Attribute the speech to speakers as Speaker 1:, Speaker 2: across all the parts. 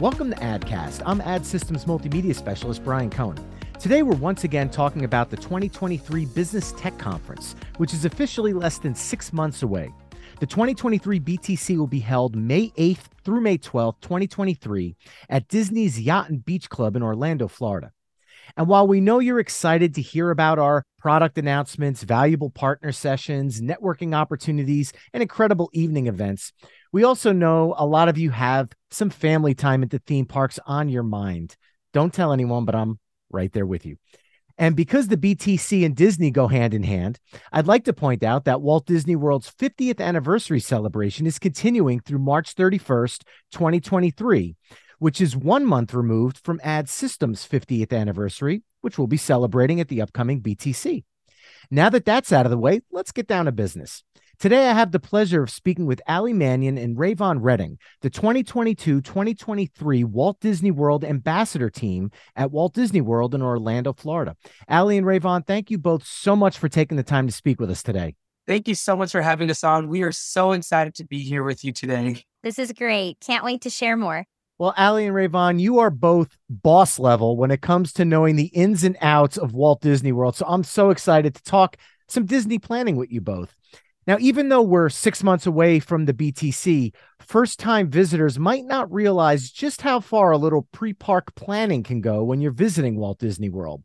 Speaker 1: Welcome to ADDcast. I'm ADD Systems Multimedia Specialist Brian Cohen. Today, we're once again talking about the 2023 Business Tech Conference, which is officially less than six months away. The 2023 BTC will be held May 8th through May 12th, 2023, at Disney's Yacht and Beach Club in Orlando, Florida. And while we know you're excited to hear about our product announcements, valuable partner sessions, networking opportunities, and incredible evening events, we also know a lot of you have some family time at the theme parks on your mind. Don't tell anyone, but I'm right there with you. And because the BTC and Disney go hand in hand, I'd like to point out that Walt Disney World's 50th anniversary celebration is continuing through March 31st, 2023, which is one month removed from ADD Systems' 50th anniversary, which we'll be celebrating at the upcoming BTC. Now that that's out of the way, let's get down to business. Today, I have the pleasure of speaking with Ali Manion and Raevon Redding, the 2022 2023 Walt Disney World Ambassador Team at Walt Disney World in Orlando, Florida. Ali and Raevon, thank you both so much for taking the time to speak with us today.
Speaker 2: Thank you so much for having us on. We are so excited to be here with you today.
Speaker 3: This is great. Can't wait to share more.
Speaker 1: Well, Ali and Raevon, you are both boss level when it comes to knowing the ins and outs of Walt Disney World. So I'm so excited to talk some Disney planning with you both. Now, even though we're six months away from the BTC, first time visitors might not realize just how far a little pre park planning can go when you're visiting Walt Disney World.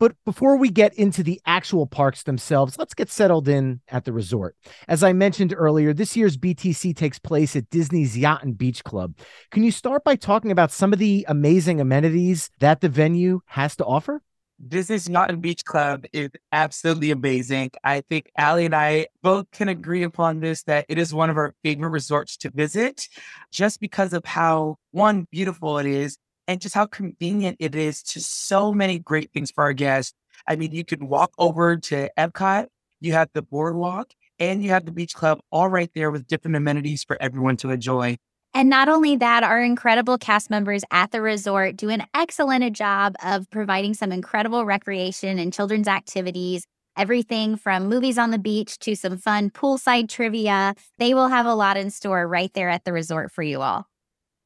Speaker 1: But before we get into the actual parks themselves, let's get settled in at the resort. As I mentioned earlier, this year's BTC takes place at Disney's Yacht and Beach Club. Can you start by talking about some of the amazing amenities that the venue has to offer?
Speaker 2: Disney's Yacht and Beach Club is absolutely amazing. I think Ali and I both can agree upon this that it is one of our favorite resorts to visit just because of how, one, beautiful it is, and just how convenient it is to so many great things for our guests. I mean, you can walk over to Epcot, you have the boardwalk, and you have the beach club all right there with different amenities for everyone to enjoy.
Speaker 3: And not only that, our incredible cast members at the resort do an excellent job of providing some incredible recreation and children's activities. Everything from movies on the beach to some fun poolside trivia. They will have a lot in store right there at the resort for you all.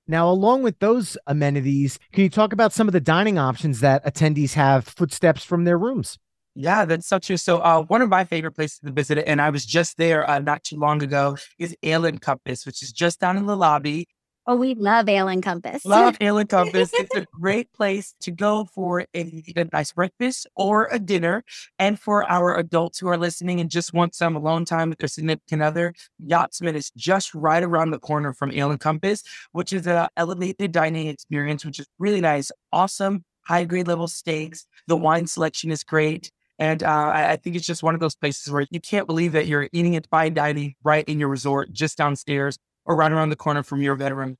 Speaker 1: Now, along with those amenities, can you talk about some of the dining options that attendees have footsteps from their rooms?
Speaker 2: Yeah, that's so true. So, uh, one of my favorite places to visit, and I was just there uh, not too long ago, is Ale and Compass, which is just down in the lobby.
Speaker 3: Oh, we love Ale and Compass.
Speaker 2: Love Ale and Compass. it's a great place to go for a, a, nice breakfast or a dinner. And for our adults who are listening and just want some alone time with their significant other, Yachtsman is just right around the corner from Ale and Compass, which is an elevated dining experience, which is really nice. Awesome high grade level steaks. The wine selection is great. And uh, I, I, think it's just one of those places where you can't believe that you're eating at fine dining right in your resort, just downstairs or right around the corner from your bedroom.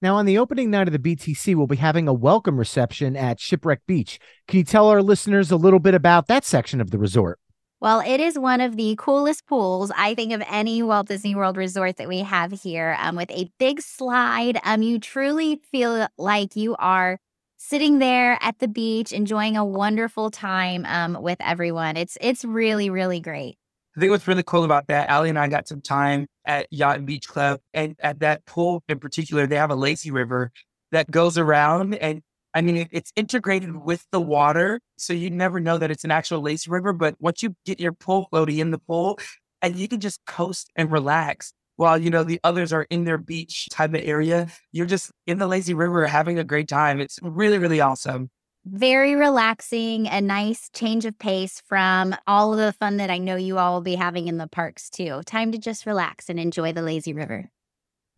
Speaker 1: Now, on the opening night of the BTC, we'll be having a welcome reception at Shipwreck Beach. Can you tell our listeners a little bit about that section of the resort?
Speaker 3: Well, it is one of the coolest pools, I think, of any Walt Disney World resort that we have here um, with a big slide. Um, you truly feel like you are sitting there at the beach, enjoying a wonderful time um, with everyone. It's it's really really great.
Speaker 2: I think what's really cool about that, Ali and I got some time at Yacht and Beach Club, and at that pool in particular, they have a lazy river that goes around, and I mean it's integrated with the water, so you never know that it's an actual lazy river. But once you get your pool floaty in the pool, and you can just coast and relax while you know the others are in their beach type of area you're just in the lazy river having a great time. It's really really awesome.
Speaker 3: Very relaxing a nice change of pace from all of the fun that i know you all will be having in the parks too. Time to just relax and enjoy the lazy river.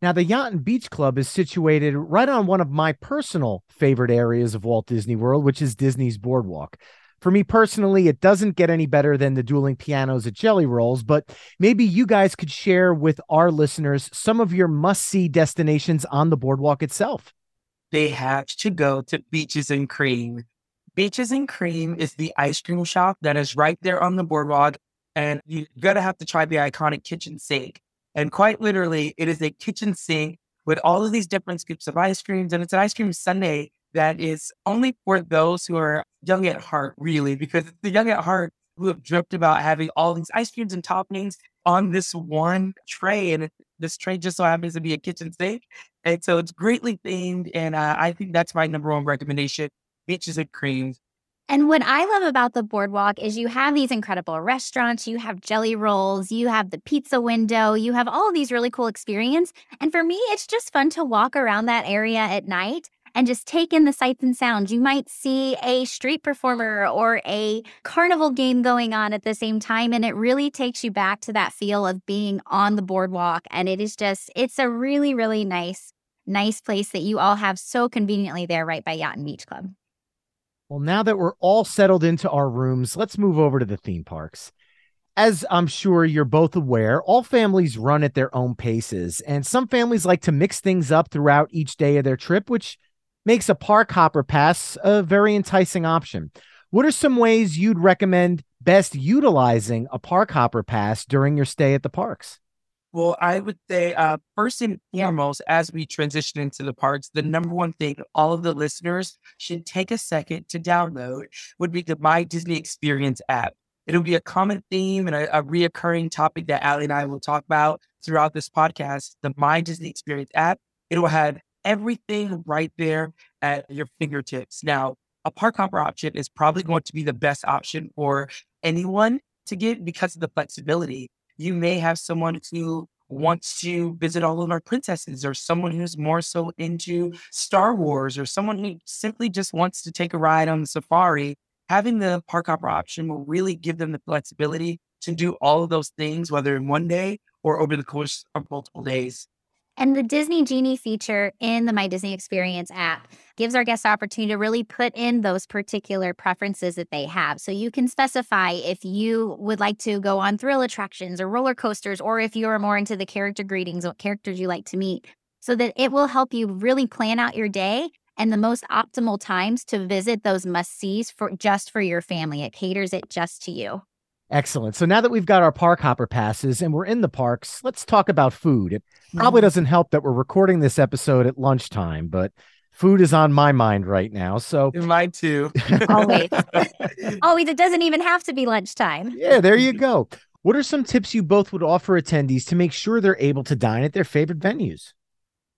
Speaker 1: Now, the Yacht and Beach Club is situated right on one of my personal favorite areas of Walt Disney World, which is Disney's Boardwalk. For me personally, it doesn't get any better than the dueling pianos at Jelly Rolls, but maybe you guys could share with our listeners some of your must see destinations on the boardwalk itself.
Speaker 2: They have to go to Beaches and Cream. Beaches and Cream is the ice cream shop that is right there on the boardwalk, and you're gonna have to try the iconic kitchen sink. And quite literally, it is a kitchen sink with all of these different scoops of ice creams, and it's an ice cream sundae that is only for those who are young at heart, really, because the young at heart who have dreamt about having all these ice creams and toppings on this one tray. And This tray just so happens to be a kitchen sink. And so it's greatly themed. And uh, I think that's my number one recommendation beaches and creams.
Speaker 3: And what I love about the boardwalk is you have these incredible restaurants, you have jelly rolls, you have the pizza window, you have all these really cool experience. And for me, it's just fun to walk around that area at night and just take in the sights and sounds. You might see a street performer or a carnival game going on at the same time. And it really takes you back to that feel of being on the boardwalk. And it is just, it's a really, really nice, nice place that you all have so conveniently there right by Yacht and Beach Club.
Speaker 1: Well, now that we're all settled into our rooms, let's move over to the theme parks. As I'm sure you're both aware, all families run at their own paces, and some families like to mix things up throughout each day of their trip, which makes a park hopper pass a very enticing option. What are some ways you'd recommend best utilizing a park hopper pass during your stay at the parks?
Speaker 2: Well, I would say, uh, first and foremost, as we transition into the parks, the number one thing all of the listeners should take a second to download would be the My Disney Experience app. It'll be a common theme and a, a reoccurring topic that Ali and I will talk about throughout this podcast. The My Disney Experience app. It will have everything right there at your fingertips. Now, a park hopper option is probably going to be the best option for anyone to get because of the flexibility you may have someone who wants to visit all of our princesses or someone who's more so into Star Wars or someone who simply just wants to take a ride on the safari, having the park hopper option will really give them the flexibility to do all of those things, whether in one day or over the course of multiple days.
Speaker 3: And the Disney Genie feature in the My Disney Experience app gives our guests opportunity to really put in those particular preferences that they have. So you can specify if you would like to go on thrill attractions or roller coasters, or if you are more into the character greetings, what characters you like to meet, so that it will help you really plan out your day and the most optimal times to visit those must sees for just for your family. It caters it just to you.
Speaker 1: Excellent. So now that we've got our park hopper passes and we're in the parks, let's talk about food. It probably mm-hmm. doesn't help that we're recording this episode at lunchtime, but food is on my mind right now. So
Speaker 2: mine too.
Speaker 3: Always. Always. It doesn't even have to be lunchtime.
Speaker 1: Yeah, there you go. What are some tips you both would offer attendees to make sure they're able to dine at their favorite venues?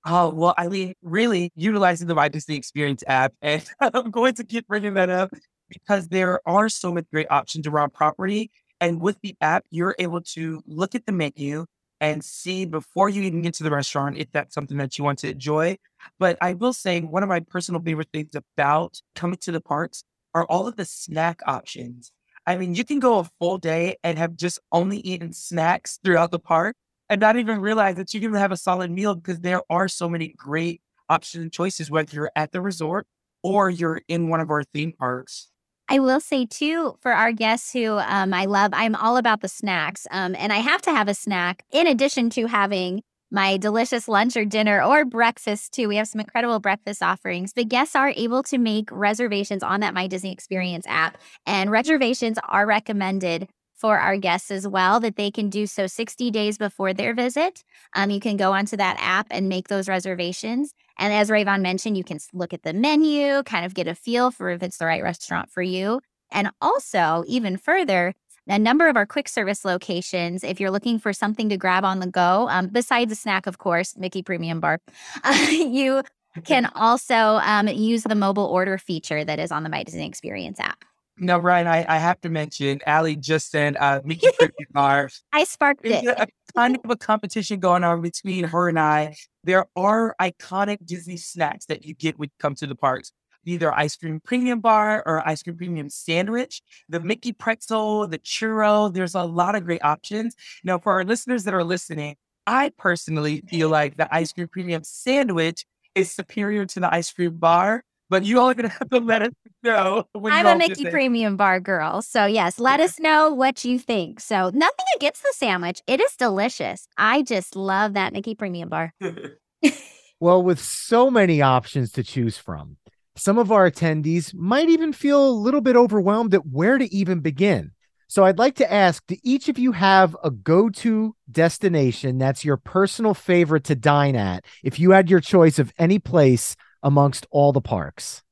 Speaker 2: Oh, well, I mean, really utilizing the My Disney Experience app. And I'm going to keep bringing that up because there are so many great options around property and with the app, you're able to look at the menu and see before you even get to the restaurant if that's something that you want to enjoy. But I will say one of my personal favorite things about coming to the parks are all of the snack options. I mean, you can go a full day and have just only eaten snacks throughout the park and not even realize that you can have a solid meal because there are so many great options and choices, whether you're at the resort or you're in one of our theme parks.
Speaker 3: I will say too for our guests who um, I love, I'm all about the snacks, um, and I have to have a snack in addition to having my delicious lunch or dinner or breakfast too. We have some incredible breakfast offerings. But guests are able to make reservations on that My Disney Experience app, and reservations are recommended for our guests as well that they can do so 60 days before their visit. Um, you can go onto that app and make those reservations. And as Raevon mentioned, you can look at the menu, kind of get a feel for if it's the right restaurant for you. And also, even further, a number of our quick service locations, if you're looking for something to grab on the go, um, besides a snack, of course, Mickey Premium Bar, uh, you can also um, use the mobile order feature that is on the My Disney Experience app.
Speaker 2: No, Ryan, I, I have to mention, Ali just sent uh, Mickey Bar.
Speaker 3: I sparked it.
Speaker 2: a kind of a competition going on between her and I. There are iconic Disney snacks that you get when you come to the parks. Either ice cream premium bar or ice cream premium sandwich, the Mickey pretzel, the churro. There's a lot of great options. Now, for our listeners that are listening, I personally feel like the ice cream premium sandwich is superior to the ice cream bar but you all are going to have to let us know.
Speaker 3: I'm a Mickey Premium Bar girl. So, yes, let us know what you think. So, nothing against the sandwich. It is delicious. I just love that Mickey Premium Bar.
Speaker 1: well, with so many options to choose from, some of our attendees might even feel a little bit overwhelmed at where to even begin. So, I'd like to ask do each of you have a go to destination that's your personal favorite to dine at if you had your choice of any place? Amongst all the parks?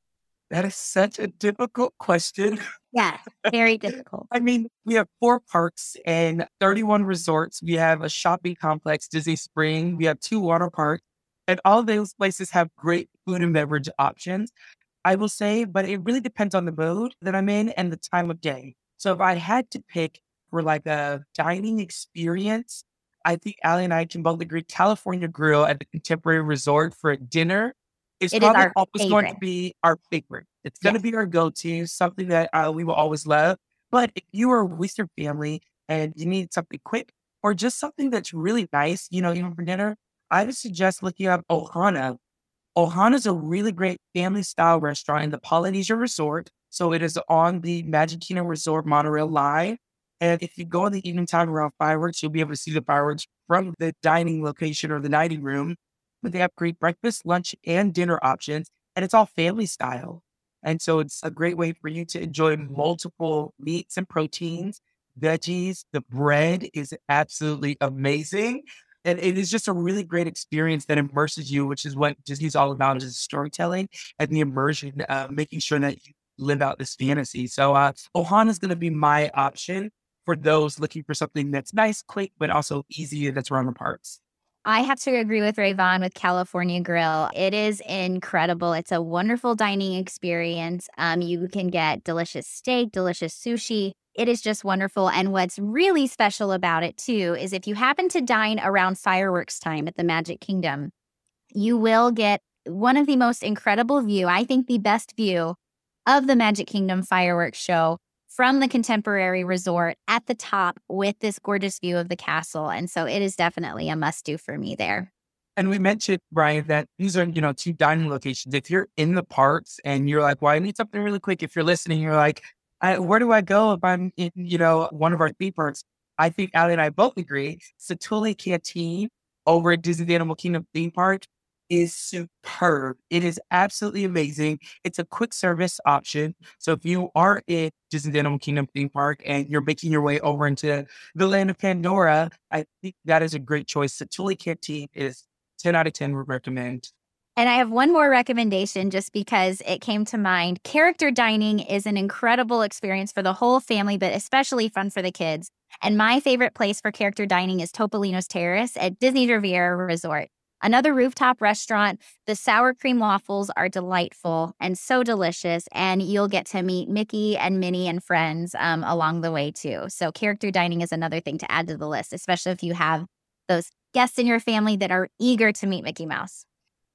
Speaker 2: That is such a difficult question.
Speaker 3: Yeah, very difficult.
Speaker 2: I mean, we have four parks and 31 resorts. We have a shopping complex, Disney Spring. We have two water parks, and all those places have great food and beverage options. I will say, but it really depends on the mood that I'm in and the time of day. So if I had to pick for like a dining experience, I think Ali and I can both agree California Grill at the Contemporary Resort for a dinner is
Speaker 3: It is
Speaker 2: probably always going to be our favorite. It's going to be our go-to, something that uh, we will always love. But if you are with your family and you need something quick or just something that's really nice, you know, even for dinner, I would suggest looking up Ohana. Ohana is a really great family-style restaurant in the Polynesian Resort. So it is on the Magic Kingdom Resort monorail line. And if you go in the evening time around fireworks, you'll be able to see the fireworks from the dining location or the dining room. But they have great breakfast, lunch, and dinner options, and it's all family style. And so it's a great way for you to enjoy multiple meats and proteins, veggies. The bread is absolutely amazing. And it is just a really great experience that immerses you, which is what Disney's all about is storytelling and the immersion, uh, making sure that you live out this fantasy. So uh, Ohana is going to be my option for those looking for something that's nice, quick, but also easy that's around the parks.
Speaker 3: I have to agree with Raevon with California Grill. It is incredible. It's a wonderful dining experience. Um, you can get delicious steak, delicious sushi. It is just wonderful. And what's really special about it, too, is if you happen to dine around fireworks time at the Magic Kingdom, you will get one of the most incredible view, I think the best view of the Magic Kingdom fireworks show from the contemporary resort at the top with this gorgeous view of the castle. And so it is definitely a must do for me there.
Speaker 2: And we mentioned, Brian, that these are, you know, two dining locations. If you're in the parks and you're like, well, I need something really quick. If you're listening, you're like, where do I go if I'm in, you know, one of our theme parks? I think Ali and I both agree. Satu'li Canteen over at Disney Animal Kingdom theme park is superb. It is absolutely amazing. It's a quick service option. So if you are in Disney Animal Kingdom theme park and you're making your way over into the land of Pandora, I think that is a great choice. Satu'li Canteen is 10 out of 10 would recommend.
Speaker 3: And I have one more recommendation just because it came to mind. Character dining is an incredible experience for the whole family, but especially fun for the kids. And my favorite place for character dining is Topolino's Terrace at Disney Riviera Resort. Another rooftop restaurant. The sour cream waffles are delightful and so delicious. And you'll get to meet Mickey and Minnie and friends um, along the way, too. So, character dining is another thing to add to the list, especially if you have those guests in your family that are eager to meet Mickey Mouse.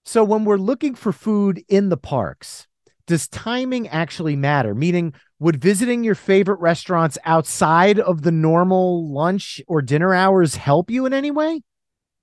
Speaker 1: So when we're looking for food in the parks, does timing actually matter? Meaning, would visiting your favorite restaurants outside of the normal lunch or dinner hours help you in any way?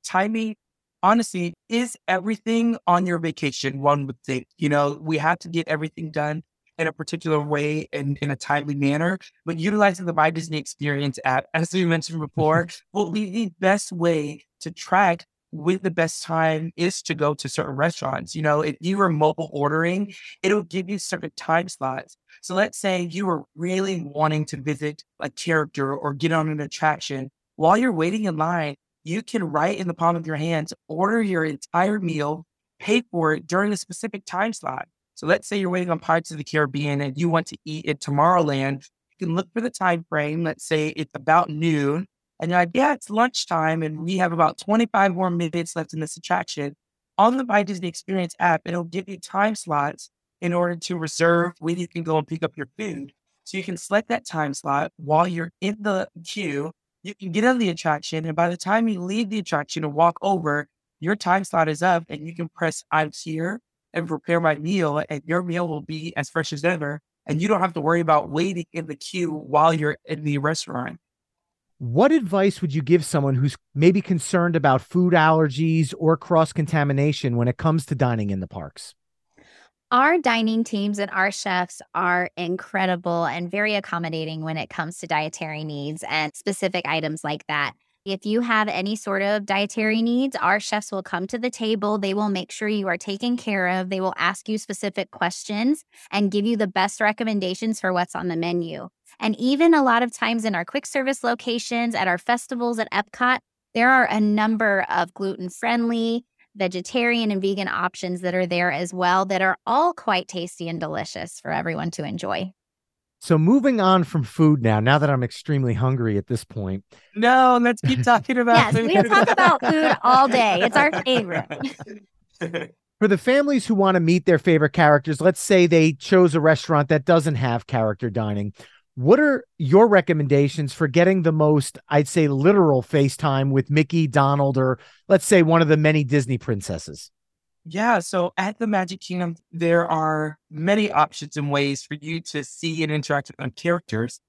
Speaker 2: timing honestly is everything on your vacation one would think? You know we have to get everything done in a particular way and in a timely manner but utilizing the my disney experience app as we mentioned before will be the best way to track when the best time is to go to certain restaurants. You know if you are mobile ordering it'll give you certain time slots. So let's say you were really wanting to visit a character or get on an attraction while you're waiting in line you can write in the palm of your hands, order your entire meal, pay for it during a specific time slot. So let's say you're waiting on Pirates of the Caribbean and you want to eat at Tomorrowland. You can look for the time frame. Let's say it's about noon, and you're like, yeah, it's lunchtime, and we have about 25 more minutes left in this attraction. On the My Disney Experience app, it'll give you time slots in order to reserve when you can go and pick up your food. So you can select that time slot while you're in the queue you can get on the attraction, and by the time you leave the attraction and walk over, your time slot is up, and you can press I'm here and prepare my meal, and your meal will be as fresh as ever. And you don't have to worry about waiting in the queue while you're in the restaurant.
Speaker 1: What advice would you give someone who's maybe concerned about food allergies or cross contamination when it comes to dining in the parks?
Speaker 3: Our dining teams and our chefs are incredible and very accommodating when it comes to dietary needs and specific items like that. If you have any sort of dietary needs, our chefs will come to the table. They will make sure you are taken care of. They will ask you specific questions and give you the best recommendations for what's on the menu. And even a lot of times in our quick service locations, at our festivals at Epcot, there are a number of gluten friendly, vegetarian and vegan options that are there as well that are all quite tasty and delicious for everyone to enjoy.
Speaker 1: So moving on from food now, now that I'm extremely hungry at this point.
Speaker 2: No, let's keep talking about
Speaker 3: yes,
Speaker 2: food.
Speaker 3: we talk about food all day. It's our favorite.
Speaker 1: For the families who want to meet their favorite characters, let's say they chose a restaurant that doesn't have character dining. What are your recommendations for getting the most, I'd say, literal FaceTime with Mickey, Donald, or let's say one of the many Disney princesses?
Speaker 2: Yeah, so at the Magic Kingdom, there are many options and ways for you to see and interact with characters.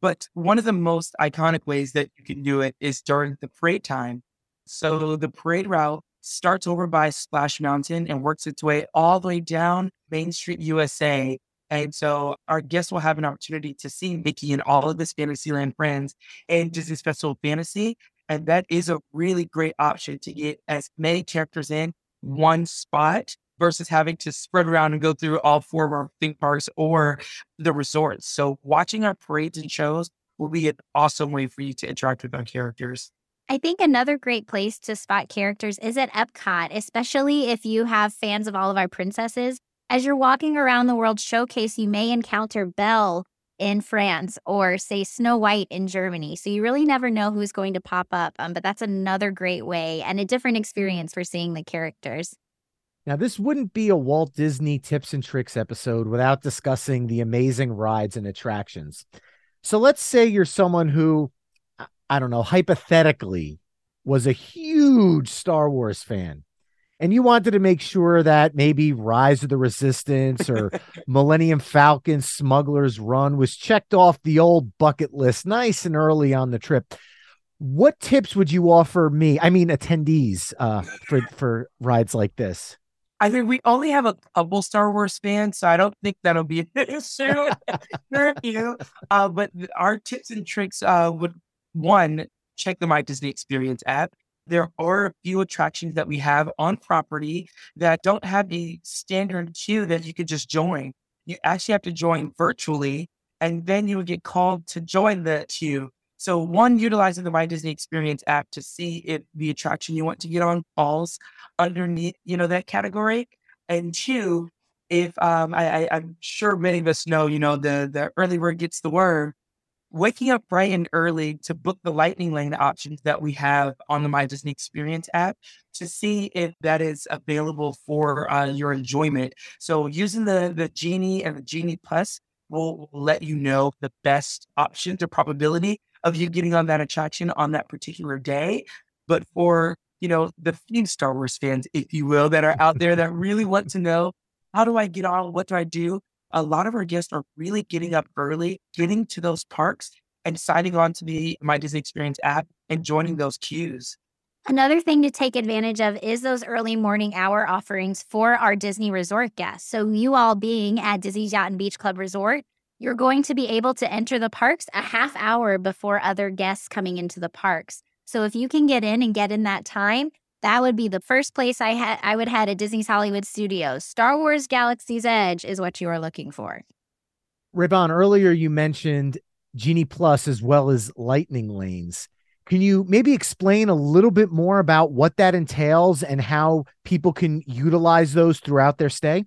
Speaker 2: But one of the most iconic ways that you can do it is during the parade time. So the parade route starts over by Splash Mountain and works its way all the way down Main Street, USA. And so our guests will have an opportunity to see Mickey and all of his Fantasyland friends and Disney's Festival Fantasy. And that is a really great option to get as many characters in one spot versus having to spread around and go through all four of our theme parks or the resorts. So watching our parades and shows will be an awesome way for you to interact with our characters.
Speaker 3: I think another great place to spot characters is at Epcot, especially if you have fans of all of our princesses. As you're walking around the World Showcase, you may encounter Belle in France or, say, Snow White in Germany. So you really never know who's going to pop up. Um, but that's another great way and a different experience for seeing the characters.
Speaker 1: Now, this wouldn't be a Walt Disney tips and tricks episode without discussing the amazing rides and attractions. So let's say you're someone who, I don't know, hypothetically was a huge Star Wars fan and you wanted to make sure that maybe Rise of the Resistance or Millennium Falcon Smuggler's Run was checked off the old bucket list nice and early on the trip. What tips would you offer me? I mean, attendees uh, for for rides like this.
Speaker 2: I think we only have a couple Star Wars fans, so I don't think that'll be an issue for you. Uh, but our tips and tricks uh, would one check the My Disney Experience app there are a few attractions that we have on property that don't have a standard queue that you could just join. You actually have to join virtually, and then you would get called to join the queue. So, one, utilizing the My Disney Experience app to see if the attraction you want to get on falls underneath, you know, that category. And two, if um, I, I, am sure many of us know, you know, the the early bird gets the worm waking up bright and early to book the lightning lane options that we have on the My Disney Experience app to see if that is available for uh, your enjoyment. So using the the Genie and the Genie Plus will let you know the best options or probability of you getting on that attraction on that particular day. But for you know the few Star Wars fans, if you will, that are out there that really want to know how do I get on, what do I do? A lot of our guests are really getting up early, getting to those parks and signing on to the My Disney Experience app and joining those queues.
Speaker 3: Another thing to take advantage of is those early morning hour offerings for our Disney resort guests. So, you all being at Disney's Yacht and Beach Club Resort, you're going to be able to enter the parks a half hour before other guests coming into the parks. So, if you can get in and get in that time, that would be the first place I had I would head at Disney's Hollywood Studios. Star Wars Galaxy's Edge is what you are looking for.
Speaker 1: Raevon, earlier you mentioned Genie Plus as well as lightning lanes. Can you maybe explain a little bit more about what that entails and how people can utilize those throughout their stay?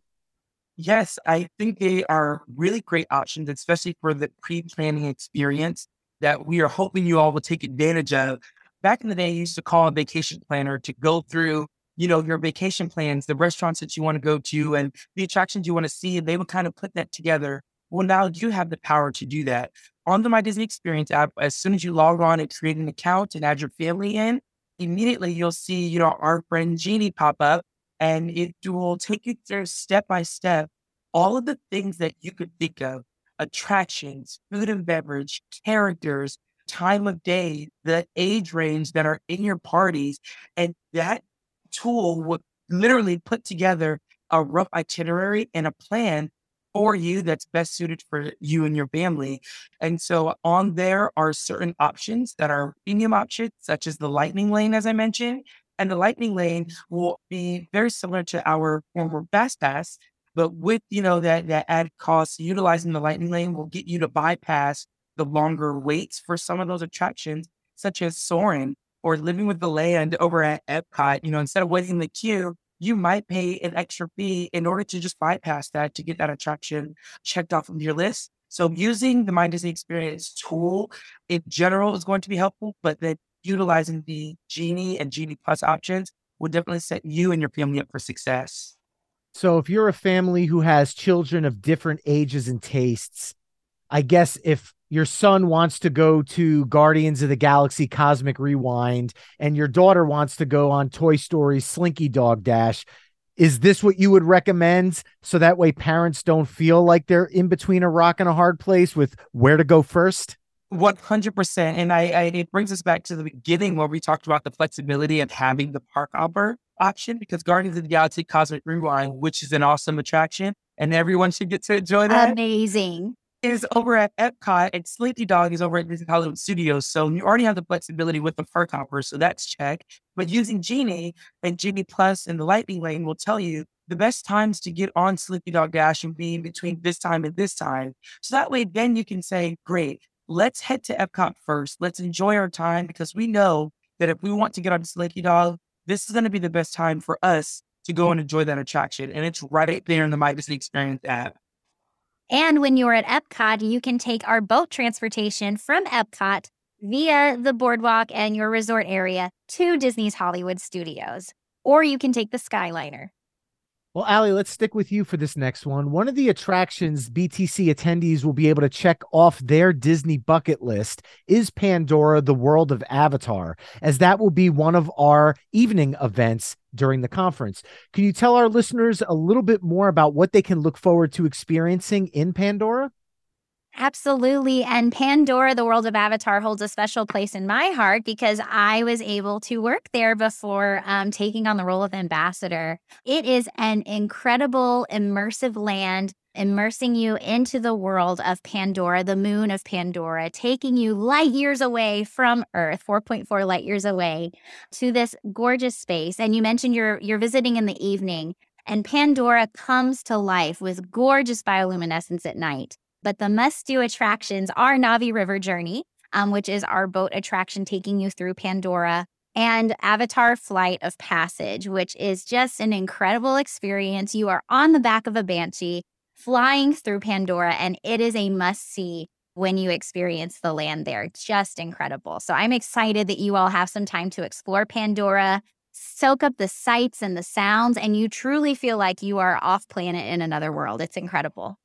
Speaker 2: Yes, I think they are really great options, especially for the pre planning experience that we are hoping you all will take advantage of back in the day, you used to call a vacation planner to go through, you know, your vacation plans, the restaurants that you want to go to, and the attractions you want to see. And they would kind of put that together. Well, now you have the power to do that. On the My Disney Experience app, as soon as you log on and create an account and add your family in, immediately you'll see, you know, our friend Genie pop up and it will take you through step by step all of the things that you could think of attractions, food and beverage, characters, time of day, the age range that are in your parties. And that tool would literally put together a rough itinerary and a plan for you that's best suited for you and your family. And so on there are certain options that are premium options, such as the lightning lane, as I mentioned. And the lightning lane will be very similar to our former fast pass, but with you know that that added cost, utilizing the lightning lane will get you to bypass the longer waits for some of those attractions, such as Soarin' or living with the land over at Epcot, you know, instead of waiting in the queue, you might pay an extra fee in order to just bypass that to get that attraction checked off of your list. So using the My Disney Experience tool in general is going to be helpful, but then utilizing the Genie and Genie Plus options will definitely set you and your family up for success.
Speaker 1: So if you're a family who has children of different ages and tastes, I guess if your son wants to go to Guardians of the Galaxy Cosmic Rewind and your daughter wants to go on Toy Story Slinky Dog Dash, is this what you would recommend so that way parents don't feel like they're in between a rock and a hard place with where to go first?
Speaker 2: 100%. And I, I, it brings us back to the beginning where we talked about the flexibility of having the park hopper option because Guardians of the Galaxy Cosmic Rewind, which is an awesome attraction, and everyone should get to enjoy that.
Speaker 3: Amazing
Speaker 2: is over at Epcot and Slinky Dog is over at Disney Hollywood Studios. So you already have the flexibility with the park hopper. So that's check. But using Genie and Genie Plus and the Lightning Lane will tell you the best times to get on Slinky Dog Dash and be in between this time and this time. So that way, then you can say, great, let's head to Epcot first. Let's enjoy our time because we know that if we want to get on Slinky Dog, this is going to be the best time for us to go and enjoy that attraction. And it's right there in the My Disney Experience app.
Speaker 3: And when you're at Epcot, you can take our boat transportation from Epcot via the boardwalk and your resort area to Disney's Hollywood Studios. Or you can take the Skyliner.
Speaker 1: Well, Ali, let's stick with you for this next one. One of the attractions BTC attendees will be able to check off their Disney bucket list is Pandora, the world of Avatar, as that will be one of our evening events during the conference. Can you tell our listeners a little bit more about what they can look forward to experiencing in Pandora?
Speaker 3: Absolutely. And Pandora, the world of Avatar, holds a special place in my heart because I was able to work there before um, taking on the role of ambassador. It is an incredible, immersive land, immersing you into the world of Pandora, the moon of Pandora, taking you light years away from Earth, 4.4 light years away, to this gorgeous space. And you mentioned you're you're visiting in the evening. And Pandora comes to life with gorgeous bioluminescence at night. But the must do attractions are Na'vi River Journey, um, which is our boat attraction taking you through Pandora, and Avatar Flight of Passage, which is just an incredible experience. You are on the back of a Banshee flying through Pandora, and it is a must see when you experience the land there. Just incredible. So I'm excited that you all have some time to explore Pandora, soak up the sights and the sounds, and you truly feel like you are off planet in another world. It's incredible.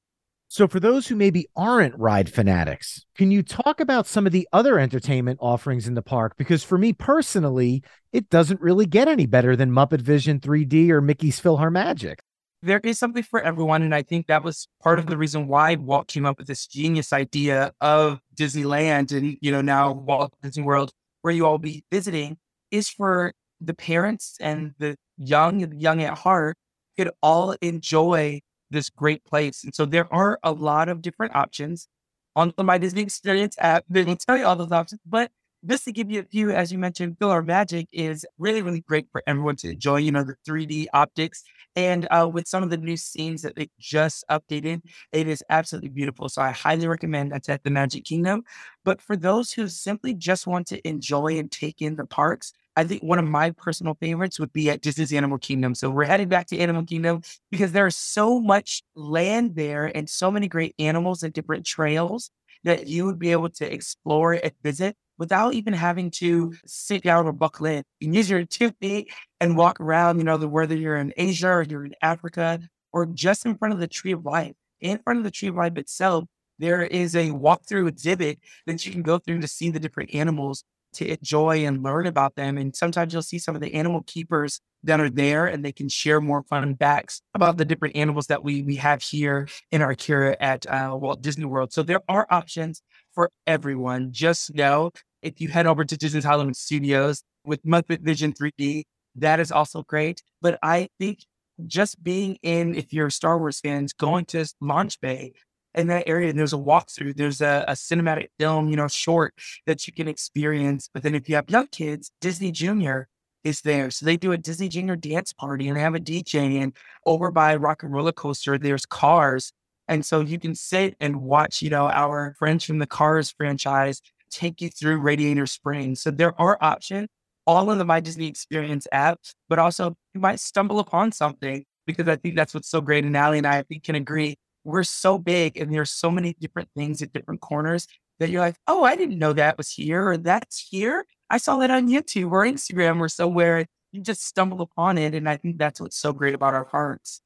Speaker 1: So, for those who maybe aren't ride fanatics, can you talk about some of the other entertainment offerings in the park? Because for me personally, it doesn't really get any better than Muppet Vision 3D or Mickey's PhilharMagic.
Speaker 2: There is something for everyone. And I think that was part of the reason why Walt came up with this genius idea of Disneyland and, you know, now Walt Disney World, where you all be visiting, is for the parents and the young young at heart could all enjoy this great place. And so there are a lot of different options on My Disney Experience app. They will tell you all those options, but just to give you a few, as you mentioned, PhilharMagic is really, really great for everyone to enjoy, you know, the 3D optics. And uh, with some of the new scenes that they just updated, it is absolutely beautiful. So I highly recommend that's at the Magic Kingdom. But for those who simply just want to enjoy and take in the parks, I think one of my personal favorites would be at Disney's Animal Kingdom. So we're heading back to Animal Kingdom because there's so much land there and so many great animals and different trails that you would be able to explore and visit without even having to sit down or buckle in. You can use your two feet and walk around, you know, whether you're in Asia or you're in Africa or just in front of the Tree of Life. In front of the Tree of Life itself, there is a walkthrough exhibit that you can go through to see the different animals to enjoy and learn about them. And sometimes you'll see some of the animal keepers that are there and they can share more fun facts about the different animals that we, we have here in our Kira at uh, Walt Disney World. So there are options for everyone. Just know if you head over to Disney's Hollywood Studios with Muppet Vision 3D, that is also great. But I think just being in, if you're Star Wars fans, going to Launch Bay in that area. And there's a walkthrough, there's a, a, cinematic film, you know, short that you can experience. But then if you have young kids, Disney Junior is there. So they do a Disney Junior dance party and they have a DJ. And over by Rock and Roller Coaster, there's cars. And so you can sit and watch, you know, our friends from the Cars franchise take you through Radiator Springs. So there are options all in the My Disney Experience app, but also you might stumble upon something because I think that's what's so great. And Ali and I, I think can agree. We're so big and there's so many different things at different corners that you're like, oh, I didn't know that was here or that's here. I saw that on YouTube or Instagram or somewhere. You just stumble upon it. And I think that's what's so great about our parks.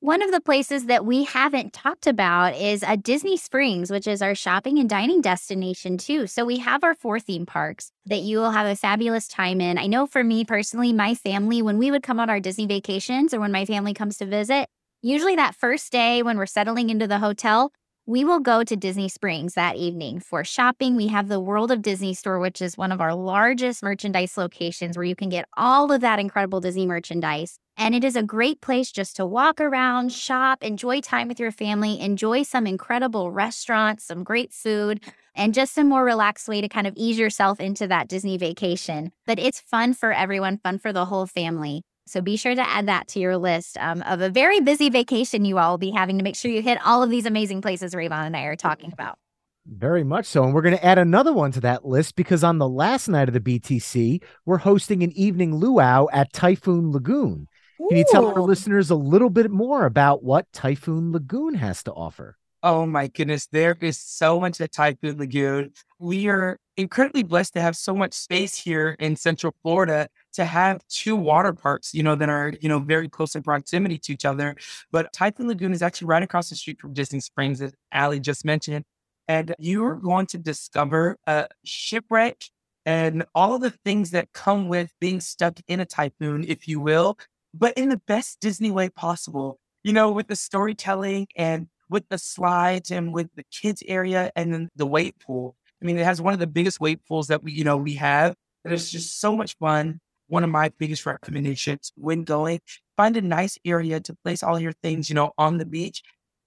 Speaker 3: One of the places that we haven't talked about is a Disney Springs, which is our shopping and dining destination too. So we have our four theme parks that you will have a fabulous time in. I know for me personally, my family, when we would come on our Disney vacations or when my family comes to visit, usually that first day when we're settling into the hotel, we will go to Disney Springs that evening for shopping. We have the World of Disney store, which is one of our largest merchandise locations where you can get all of that incredible Disney merchandise. And it is a great place just to walk around, shop, enjoy time with your family, enjoy some incredible restaurants, some great food, and just a more relaxed way to kind of ease yourself into that Disney vacation. But it's fun for everyone, fun for the whole family. So be sure to add that to your list um, of a very busy vacation you all will be having to make sure you hit all of these amazing places Raevon and I are talking about.
Speaker 1: Very much so. And we're going to add another one to that list because on the last night of the BTC, we're hosting an evening luau at Typhoon Lagoon. Can you tell our listeners a little bit more about what Typhoon Lagoon has to offer?
Speaker 2: Oh my goodness, there is so much at Typhoon Lagoon. We are incredibly blessed to have so much space here in Central Florida to have two water parks, you know, that are, you know, very close in proximity to each other. But Typhoon Lagoon is actually right across the street from Disney Springs, as Ali just mentioned. And you're going to discover a shipwreck and all of the things that come with being stuck in a typhoon, if you will, but in the best Disney way possible. You know, with the storytelling and with the slides and with the kids area and then the wave pool. I mean, it has one of the biggest wave pools that we, you know, we have. And it's just so much fun. One of my biggest recommendations when going, find a nice area to place all your things, you know, on the beach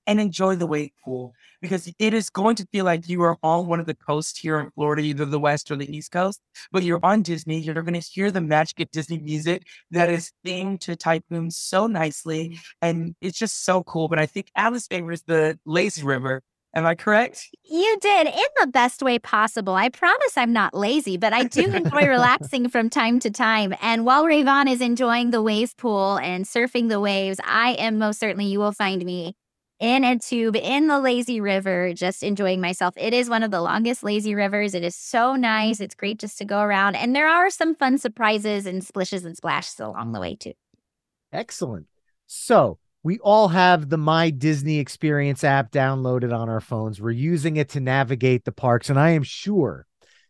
Speaker 2: and enjoy the wave pool because it is going to feel like you are on one of the coasts here in Florida, either the West or the East Coast, but you're on Disney. You're going to hear the magic of Disney music that is themed to Typhoon so nicely. Mm-hmm. And it's just so cool. But I think Alice favors the lazy river. Am I correct?
Speaker 3: You did in the best way possible. I promise I'm not lazy, but I do enjoy relaxing from time to time. And while Raevon is enjoying the wave pool and surfing the waves, I am most certainly, you will find me in a tube in the lazy river, just enjoying myself. It is one of the longest lazy rivers. It is so nice. It's great just to go around. And there are some fun surprises and splishes and splashes along the way, too.
Speaker 1: Excellent. So, we all have the My Disney Experience app downloaded on our phones. We're using it to navigate the parks. And I am sure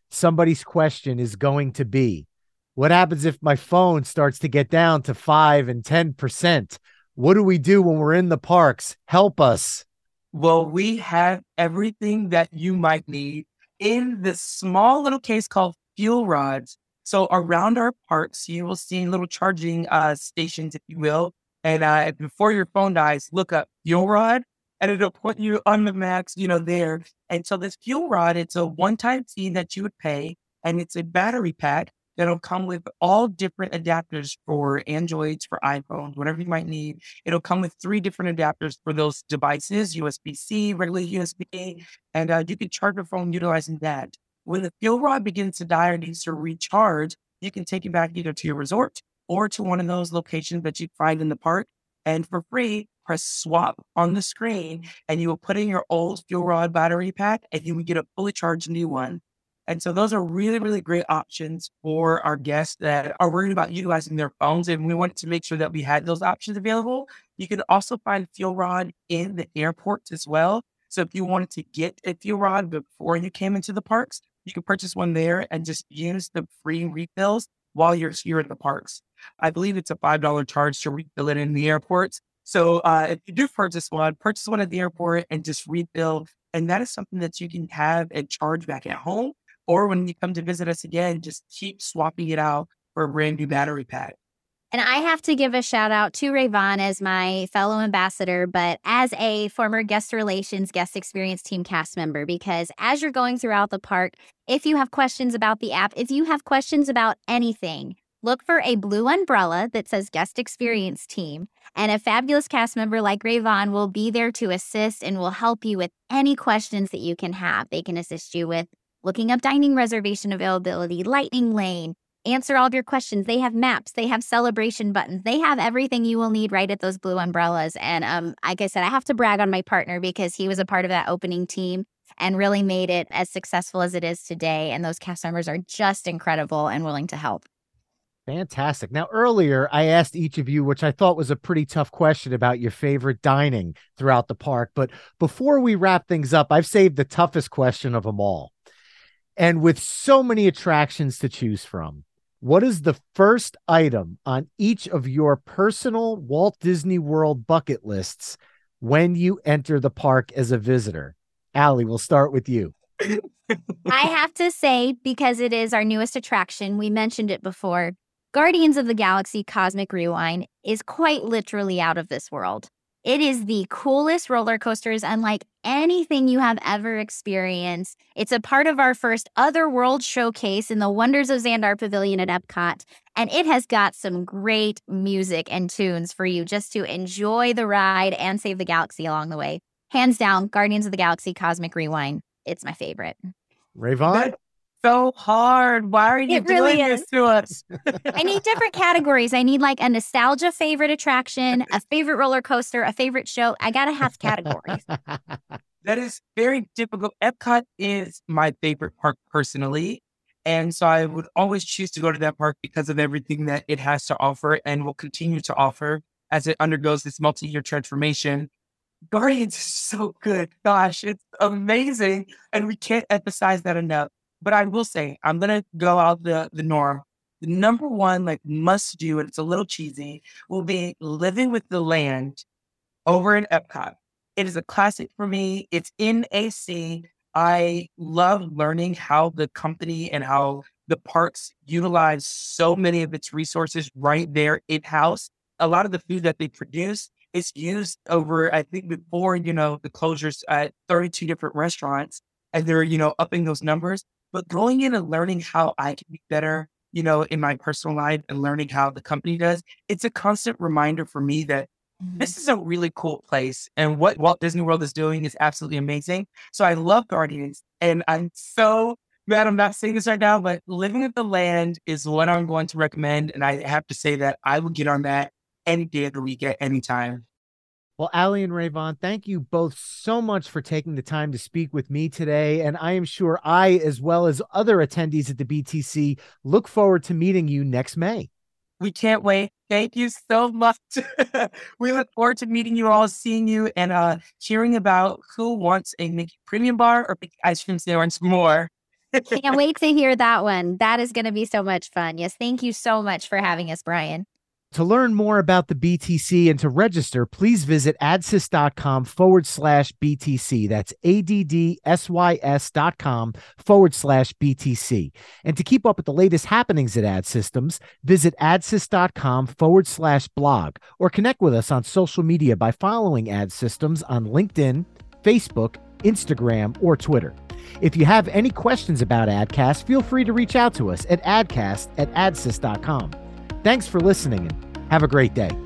Speaker 1: somebody's question is going to be what happens if my phone starts to get down to five and 10%? What do we do when we're in the parks? Help us.
Speaker 2: Well, we have everything that you might need in this small little case called fuel rods. So around our parks, you will see little charging uh, stations, if you will. And uh, before your phone dies, look up fuel rod and it'll put you on the max, you know, there. And so this fuel rod, it's a one-time fee that you would pay and it's a battery pack that'll come with all different adapters for Androids, for iPhones, whatever you might need. It'll come with three different adapters for those devices USB C, regular USB, and uh, you can charge your phone utilizing that. When the fuel rod begins to die or needs to recharge, you can take it back either to your resort or to one of those locations that you find in the park. And for free, press swap on the screen and you will put in your old fuel rod battery pack and you will get a fully charged new one. And so those are really, really great options for our guests that are worried about utilizing their phones. And we wanted to make sure that we had those options available. You can also find fuel rod in the airports as well. So if you wanted to get a fuel rod before you came into the parks, you can purchase one there and just use the free refills while you're here at the parks. I believe it's a $5 charge to refill it in the airports. So uh, if you do purchase one, purchase one at the airport and just refill. And that is something that you can have and charge back at home or when you come to visit us again, just keep swapping it out for a brand new battery pack.
Speaker 3: And I have to give a shout out to Raevon as my fellow ambassador, but as a former guest relations, guest experience team cast member, because as you're going throughout the park, if you have questions about the app, if you have questions about anything, look for a blue umbrella that says guest experience team. And a fabulous cast member like Raevon will be there to assist and will help you with any questions that you can have. They can assist you with looking up dining reservation availability, lightning lane, answer all of your questions. They have maps, they have celebration buttons, they have everything you will need right at those blue umbrellas. And um, like I said, I have to brag on my partner because he was a part of that opening team and really made it as successful as it is today. And those cast members are just incredible and willing to help.
Speaker 1: Fantastic. Now, earlier I asked each of you, which I thought was a pretty tough question about your favorite dining throughout the park. But before we wrap things up, I've saved the toughest question of them all. And with so many attractions to choose from, what is the first item on each of your personal Walt Disney World bucket lists when you enter the park as a visitor? Ali, we'll start with you.
Speaker 3: I have to say, because it is our newest attraction, we mentioned it before. Guardians of the Galaxy Cosmic Rewind is quite literally out of this world. It is the coolest roller coasters unlike anything you have ever experienced. It's a part of our first Otherworld showcase in the Wonders of Xandar Pavilion at Epcot, and it has got some great music and tunes for you just to enjoy the ride and save the galaxy along the way. Hands down, Guardians of the Galaxy Cosmic Rewind. It's my favorite.
Speaker 1: Raevon?
Speaker 2: So hard. Why are you
Speaker 3: It
Speaker 2: doing
Speaker 3: is.
Speaker 2: this to us?
Speaker 3: I need different categories. I need like a nostalgia favorite attraction, a favorite roller coaster, a favorite show. I got to have categories.
Speaker 2: That is very difficult. Epcot is my favorite park personally. And so I would always choose to go to that park because of everything that it has to offer and will continue to offer as it undergoes this multi year transformation. Guardians is so good. Gosh, it's amazing. And we can't emphasize that enough. But I will say, I'm to go out the, the norm. The number one, like, must do, and it's a little cheesy, will be living with the land over in Epcot. It is a classic for me. It's in AC. I love learning how the company and how the parks utilize so many of its resources right there in house. A lot of the food that they produce is used over, I think, before, you know, the closures at 32 different restaurants and they're, you know, upping those numbers. But going in and learning how I can be better, you know, in my personal life and learning how the company does, it's a constant reminder for me that mm-hmm. this is a really cool place. And what Walt Disney World is doing is absolutely amazing. So I love Guardians. And I'm so mad I'm not saying this right now, but Living at the Land is what I'm going to recommend. And I have to say that I will get on that any day of the week at any time.
Speaker 1: Well, Ali and Raevon, thank you both so much for taking the time to speak with me today. And I am sure I, as well as other attendees at the BTC, look forward to meeting you next May.
Speaker 2: We can't wait. Thank you so much. we look forward to meeting you all, seeing you, and uh, hearing about who wants a Mickey Premium Bar or Mickey Ice Cream Sandwich more.
Speaker 3: Can't wait to hear that one. That is going to be so much fun. Yes. Thank you so much for having us, Brian.
Speaker 1: To learn more about the BTC and to register, please visit addsys.com forward slash BTC. That's A-D-D-S-Y-S dot com forward slash BTC. And to keep up with the latest happenings at ADD Systems, visit addsys.com forward slash blog or connect with us on social media by following ADD Systems on LinkedIn, Facebook, Instagram, or Twitter. If you have any questions about ADDcast, feel free to reach out to us at addcast at addsys.com. Thanks for listening have a great day.